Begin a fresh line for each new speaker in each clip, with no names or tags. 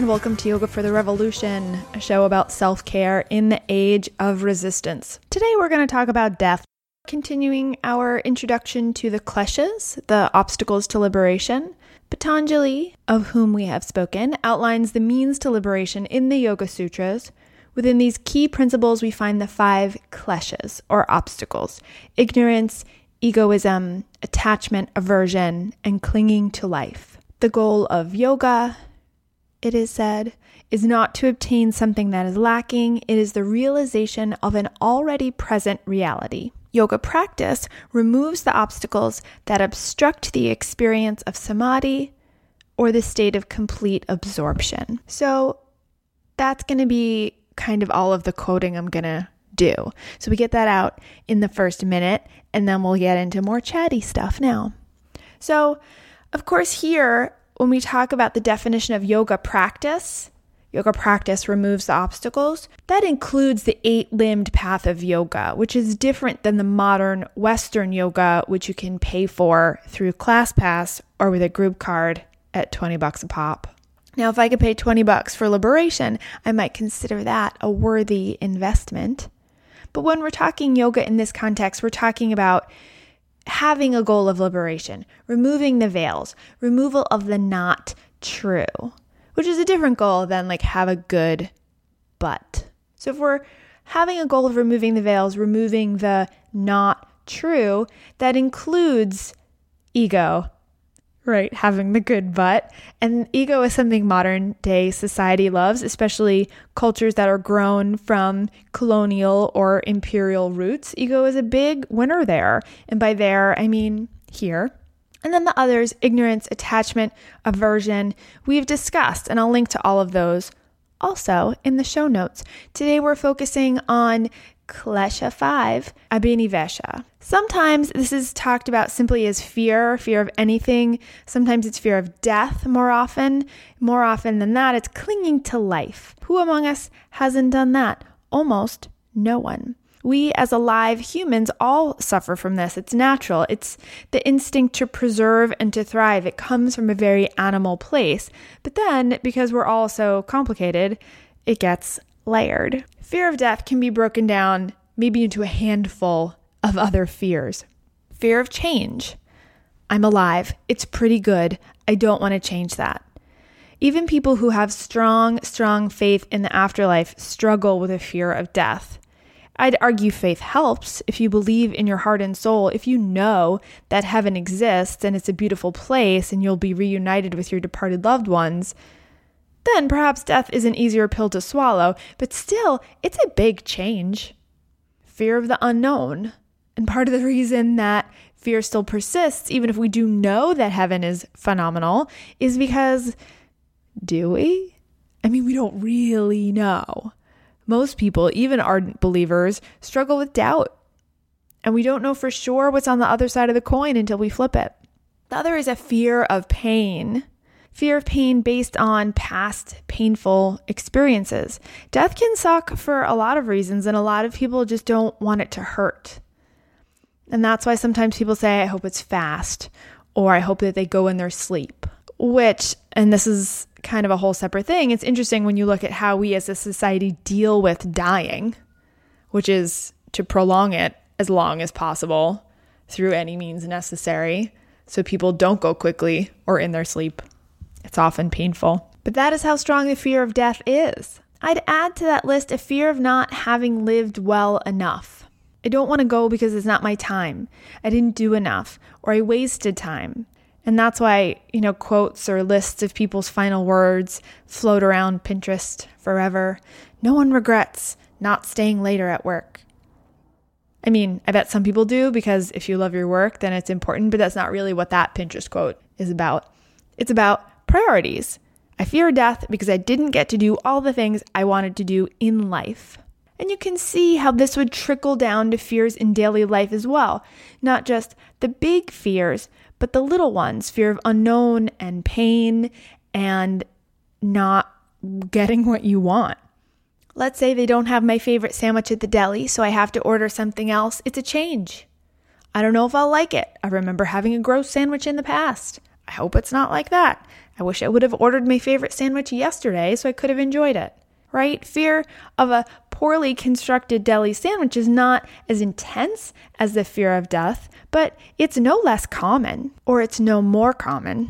and welcome to Yoga for the Revolution, a show about self care in the age of resistance. Today we're going to talk about death, continuing our introduction to the kleshas, the obstacles to liberation. Patanjali, of whom we have spoken, outlines the means to liberation in the Yoga Sutras. Within these key principles, we find the five kleshas, or obstacles ignorance, egoism, attachment, aversion, and clinging to life. The goal of yoga, it is said, is not to obtain something that is lacking, it is the realization of an already present reality. Yoga practice removes the obstacles that obstruct the experience of samadhi or the state of complete absorption. So that's going to be kind of all of the quoting I'm going to do. So we get that out in the first minute, and then we'll get into more chatty stuff now. So, of course, here when we talk about the definition of yoga practice, yoga practice removes the obstacles. That includes the eight limbed path of yoga, which is different than the modern Western yoga, which you can pay for through ClassPass or with a group card at 20 bucks a pop. Now, if I could pay 20 bucks for liberation, I might consider that a worthy investment. But when we're talking yoga in this context, we're talking about having a goal of liberation, removing the veils, removal of the not true, which is a different goal than like have a good butt. So if we're having a goal of removing the veils, removing the not true, that includes ego, right? Having the good butt. And ego is something modern day society loves, especially cultures that are grown from colonial or imperial roots. Ego is a big winner there. And by there, I mean here. And then the others, ignorance, attachment, aversion, we've discussed, and I'll link to all of those also in the show notes. Today we're focusing on Klesha 5, Abhinivesha. Sometimes this is talked about simply as fear, fear of anything. Sometimes it's fear of death more often. More often than that, it's clinging to life. Who among us hasn't done that? Almost no one. We as alive humans all suffer from this. It's natural. It's the instinct to preserve and to thrive. It comes from a very animal place. But then, because we're all so complicated, it gets layered. Fear of death can be broken down maybe into a handful of other fears. Fear of change. I'm alive. It's pretty good. I don't want to change that. Even people who have strong, strong faith in the afterlife struggle with a fear of death. I'd argue faith helps if you believe in your heart and soul, if you know that heaven exists and it's a beautiful place and you'll be reunited with your departed loved ones then perhaps death is an easier pill to swallow, but still, it's a big change. Fear of the unknown. And part of the reason that fear still persists, even if we do know that heaven is phenomenal, is because do we? I mean, we don't really know. Most people, even ardent believers, struggle with doubt. And we don't know for sure what's on the other side of the coin until we flip it. The other is a fear of pain fear of pain based on past painful experiences. Death can suck for a lot of reasons, and a lot of people just don't want it to hurt. And that's why sometimes people say, I hope it's fast, or I hope that they go in their sleep, which, and this is kind of a whole separate thing. It's interesting when you look at how we as a society deal with dying, which is to prolong it as long as possible through any means necessary so people don't go quickly or in their sleep. It's often painful. But that is how strong the fear of death is. I'd add to that list a fear of not having lived well enough. I don't want to go because it's not my time. I didn't do enough, or I wasted time. And that's why, you know, quotes or lists of people's final words float around Pinterest forever. No one regrets not staying later at work. I mean, I bet some people do because if you love your work, then it's important, but that's not really what that Pinterest quote is about. It's about Priorities. I fear death because I didn't get to do all the things I wanted to do in life. And you can see how this would trickle down to fears in daily life as well. Not just the big fears, but the little ones fear of unknown and pain and not getting what you want. Let's say they don't have my favorite sandwich at the deli, so I have to order something else. It's a change. I don't know if I'll like it. I remember having a gross sandwich in the past. I hope it's not like that. I wish I would have ordered my favorite sandwich yesterday so I could have enjoyed it. Right? Fear of a poorly constructed deli sandwich is not as intense as the fear of death, but it's no less common, or it's no more common.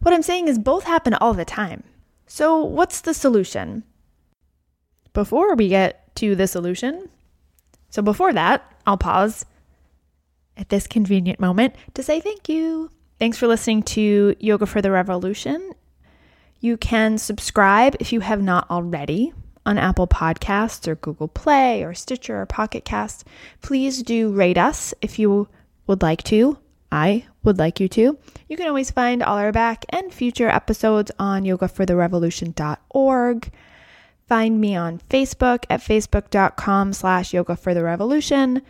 What I'm saying is both happen all the time. So, what's the solution? Before we get to the solution, so before that, I'll pause at this convenient moment to say thank you. Thanks for listening to Yoga for the Revolution. You can subscribe if you have not already on Apple Podcasts or Google Play or Stitcher or Pocket Cast. Please do rate us if you would like to. I would like you to. You can always find all our back and future episodes on yogafortherevolution.org. Find me on Facebook at facebook.com slash yoga for the revolution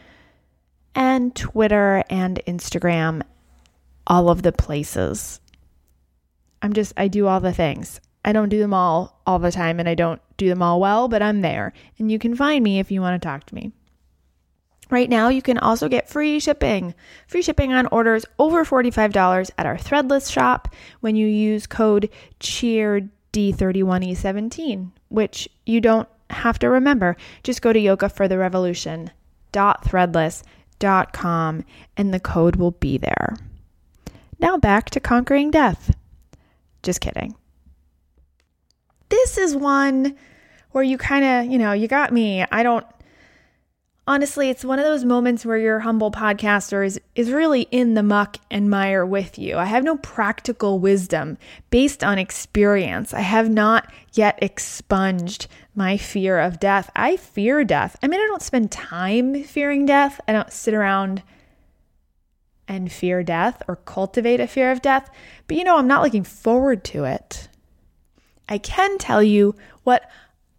and Twitter and Instagram, all of the places. I'm just, I do all the things. I don't do them all all the time and I don't do them all well, but I'm there. And you can find me if you want to talk to me. Right now, you can also get free shipping. Free shipping on orders over $45 at our threadless shop when you use code CHEERD31E17, which you don't have to remember. Just go to yogafortherevolution.threadless.com and the code will be there. Now back to conquering death. Just kidding. This is one where you kind of, you know, you got me. I don't honestly, it's one of those moments where your humble podcaster is, is really in the muck and mire with you. I have no practical wisdom based on experience. I have not yet expunged my fear of death. I fear death. I mean, I don't spend time fearing death, I don't sit around and fear death or cultivate a fear of death, but you know, I'm not looking forward to it. I can tell you what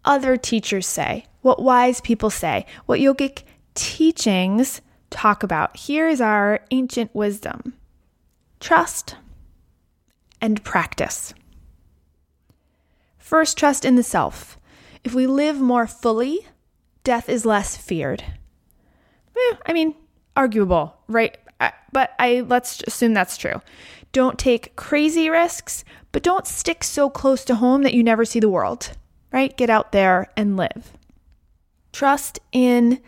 other teachers say what wise people say, what yogic teachings talk about. Here is our ancient wisdom trust and practice. First, trust in the self. If we live more fully, death is less feared. Eh, I mean, arguable, right? But I let's assume that's true. Don't take crazy risks, but don't stick so close to home that you never see the world, right? Get out there and live trust in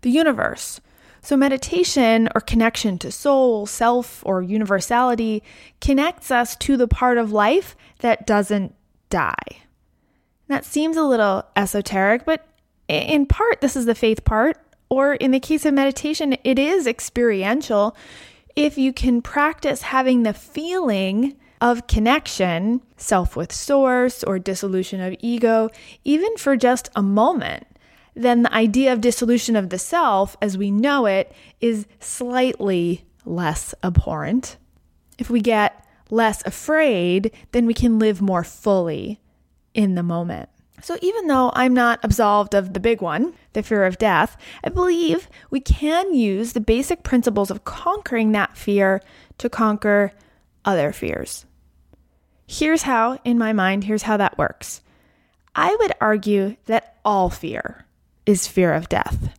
the universe. So, meditation or connection to soul, self, or universality connects us to the part of life that doesn't die. That seems a little esoteric, but in part, this is the faith part. Or in the case of meditation, it is experiential. If you can practice having the feeling of connection, self with source, or dissolution of ego, even for just a moment, then the idea of dissolution of the self as we know it is slightly less abhorrent. If we get less afraid, then we can live more fully in the moment. So, even though I'm not absolved of the big one, the fear of death, I believe we can use the basic principles of conquering that fear to conquer other fears. Here's how, in my mind, here's how that works. I would argue that all fear, is fear of death.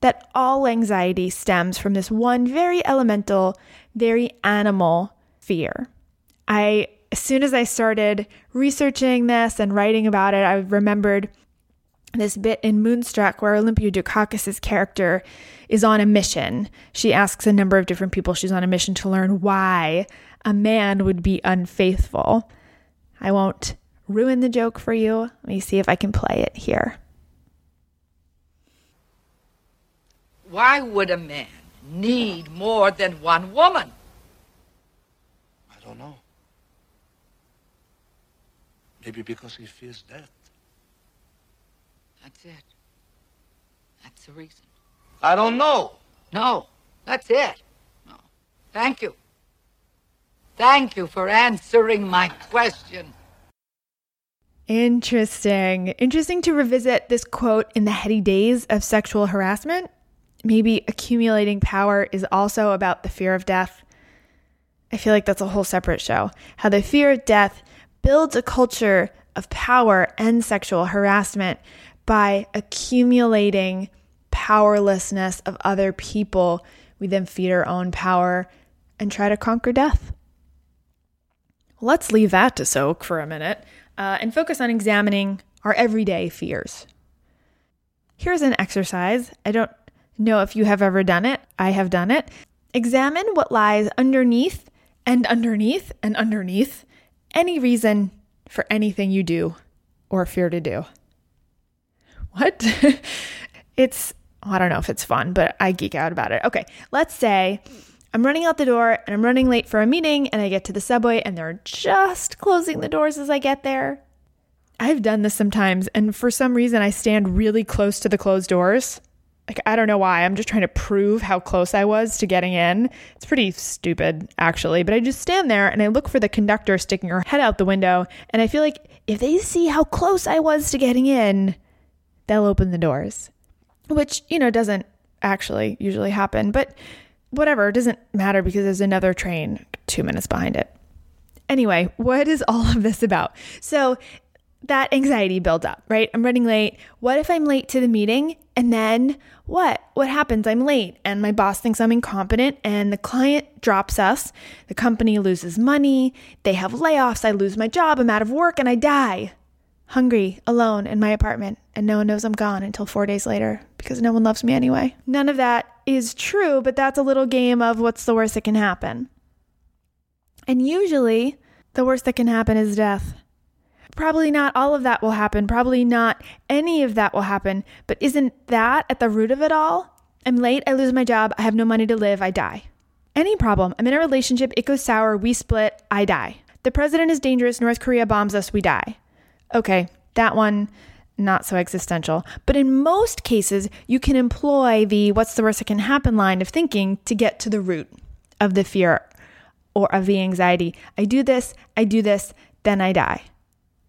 That all anxiety stems from this one very elemental, very animal fear. I, as soon as I started researching this and writing about it, I remembered this bit in Moonstruck where Olympia Dukakis' character is on a mission. She asks a number of different people she's on a mission to learn why a man would be unfaithful. I won't ruin the joke for you. Let me see if I can play it here.
Why would a man need more than one woman?
I don't know. Maybe because he fears death.
That's it. That's the reason.
I don't know.
No, that's it. No. Thank you. Thank you for answering my question.
Interesting. Interesting to revisit this quote in the heady days of sexual harassment maybe accumulating power is also about the fear of death. I feel like that's a whole separate show. How the fear of death builds a culture of power and sexual harassment by accumulating powerlessness of other people. We then feed our own power and try to conquer death. Let's leave that to soak for a minute uh, and focus on examining our everyday fears. Here's an exercise. I don't know if you have ever done it. I have done it. Examine what lies underneath and underneath and underneath any reason for anything you do or fear to do. What? it's, I don't know if it's fun, but I geek out about it. Okay, let's say I'm running out the door and I'm running late for a meeting and I get to the subway and they're just closing the doors as I get there. I've done this sometimes, and for some reason, I stand really close to the closed doors. Like, I don't know why. I'm just trying to prove how close I was to getting in. It's pretty stupid, actually. But I just stand there and I look for the conductor sticking her head out the window. And I feel like if they see how close I was to getting in, they'll open the doors, which, you know, doesn't actually usually happen. But whatever, it doesn't matter because there's another train two minutes behind it. Anyway, what is all of this about? So that anxiety builds up, right? I'm running late. What if I'm late to the meeting and then what? What happens? I'm late and my boss thinks I'm incompetent and the client drops us. The company loses money. They have layoffs. I lose my job. I'm out of work and I die. Hungry, alone in my apartment, and no one knows I'm gone until four days later because no one loves me anyway. None of that is true, but that's a little game of what's the worst that can happen. And usually, the worst that can happen is death. Probably not all of that will happen. Probably not any of that will happen. But isn't that at the root of it all? I'm late, I lose my job, I have no money to live, I die. Any problem. I'm in a relationship, it goes sour, we split, I die. The president is dangerous, North Korea bombs us, we die. Okay, that one, not so existential. But in most cases, you can employ the what's the worst that can happen line of thinking to get to the root of the fear or of the anxiety. I do this, I do this, then I die.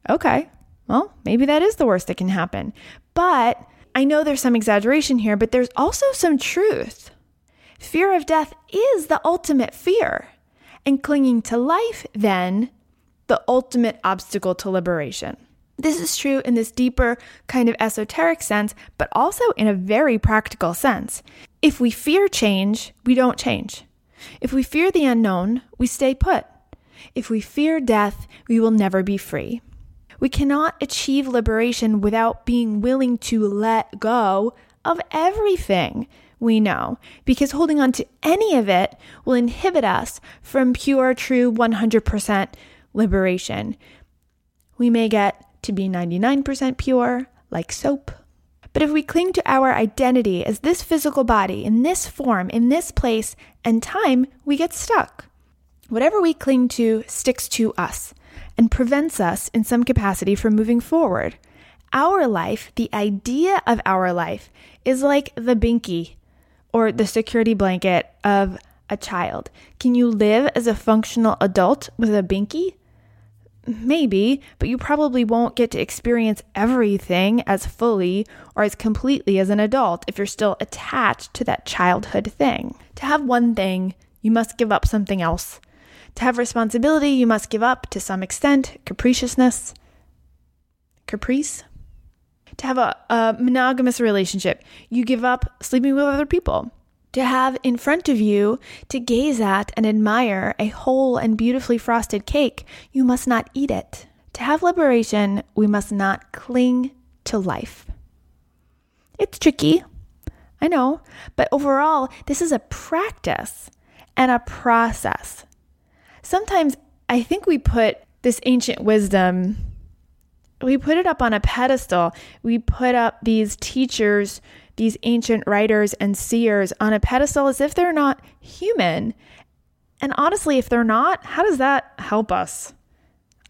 Okay, well, maybe that is the worst that can happen. But I know there's some exaggeration here, but there's also some truth. Fear of death is the ultimate fear, and clinging to life, then, the ultimate obstacle to liberation. This is true in this deeper, kind of esoteric sense, but also in a very practical sense. If we fear change, we don't change. If we fear the unknown, we stay put. If we fear death, we will never be free. We cannot achieve liberation without being willing to let go of everything we know, because holding on to any of it will inhibit us from pure, true 100% liberation. We may get to be 99% pure, like soap. But if we cling to our identity as this physical body, in this form, in this place and time, we get stuck. Whatever we cling to sticks to us and prevents us in some capacity from moving forward. Our life, the idea of our life, is like the binky or the security blanket of a child. Can you live as a functional adult with a binky? Maybe, but you probably won't get to experience everything as fully or as completely as an adult if you're still attached to that childhood thing. To have one thing, you must give up something else. To have responsibility, you must give up, to some extent, capriciousness. Caprice? To have a, a monogamous relationship, you give up sleeping with other people. To have in front of you, to gaze at and admire a whole and beautifully frosted cake, you must not eat it. To have liberation, we must not cling to life. It's tricky, I know, but overall, this is a practice and a process sometimes I think we put this ancient wisdom, we put it up on a pedestal. We put up these teachers, these ancient writers and seers on a pedestal as if they're not human. And honestly, if they're not, how does that help us?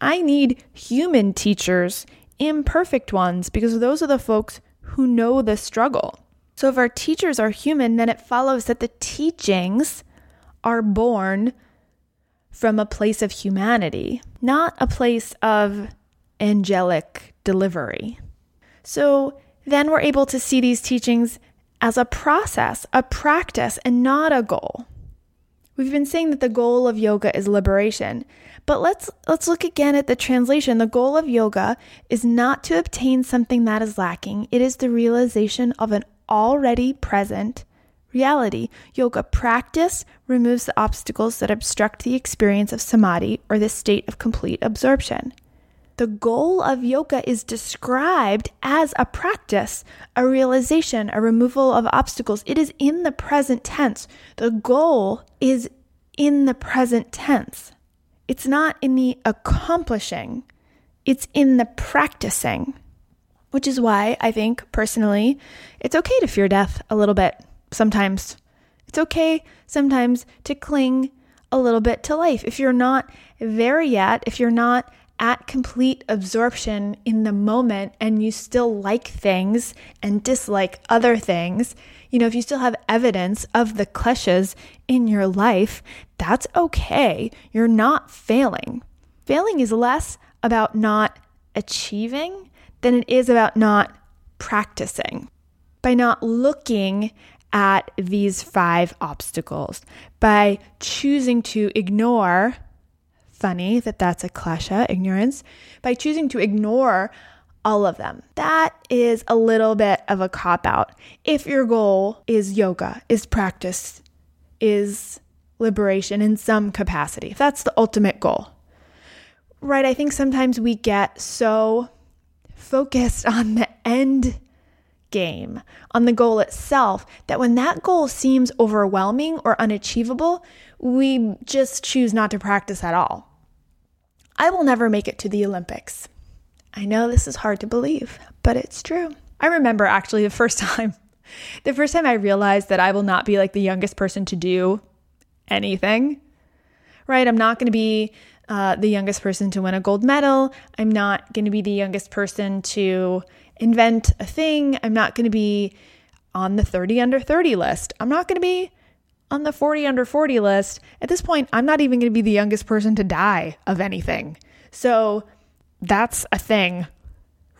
I need human teachers, imperfect ones, because those are the folks who know the struggle. So if our teachers are human, then it follows that the teachings are born from a place of humanity, not a place of angelic delivery. So then we're able to see these teachings as a process, a practice, and not a goal. We've been saying that the goal of yoga is liberation, but let's let's look again at the translation. The goal of yoga is not to obtain something that is lacking. It is the realization of an already present reality. Yoga practice removes the obstacles that obstruct the experience of samadhi or the state of complete absorption. The goal of yoga is described as a practice, a realization, a removal of obstacles. It is in the present tense. The goal is in the present tense. It's not in the accomplishing, it's in the practicing, which is why I think personally it's okay to fear death a little bit sometimes. It's okay sometimes to cling a little bit to life. If you're not there yet, if you're not at complete absorption in the moment and you still like things and dislike other things, you know, if you still have evidence of the kleshas in your life, that's okay. You're not failing. Failing is less about not achieving than it is about not practicing. By not looking at these five obstacles, by choosing to ignore funny that that's a klesha, ignorance, by choosing to ignore all of them. That is a little bit of a cop out. If your goal is yoga, is practice, is liberation in some capacity, if that's the ultimate goal. Right, I think sometimes we get so focused on the end game, on the goal itself, that when that goal seems overwhelming or unachievable, we just choose not to practice at all. I will never make it to the Olympics. I know this is hard to believe, but it's true. I remember actually the first time, the first time I realized that I will not be like the youngest person to do anything, right? I'm not going to be uh, the youngest person to win a gold medal. I'm not going to be the youngest person to invent a thing. I'm not going to be on the 30 under 30 list. I'm not going to be on the 40 under 40 list. At this point, I'm not even going to be the youngest person to die of anything. So that's a thing,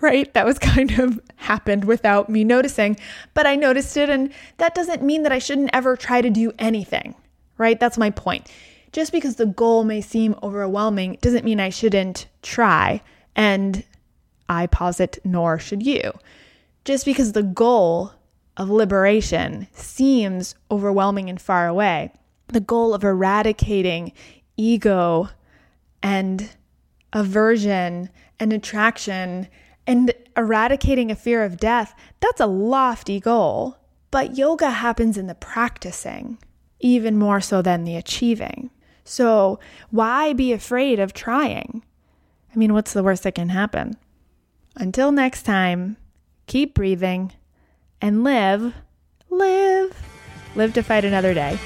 right? That was kind of happened without me noticing, but I noticed it. And that doesn't mean that I shouldn't ever try to do anything, right? That's my point. Just because the goal may seem overwhelming doesn't mean I shouldn't try. And I posit, nor should you. Just because the goal of liberation seems overwhelming and far away, the goal of eradicating ego and aversion and attraction and eradicating a fear of death, that's a lofty goal. But yoga happens in the practicing, even more so than the achieving. So, why be afraid of trying? I mean, what's the worst that can happen? Until next time, keep breathing and live, live, live to fight another day.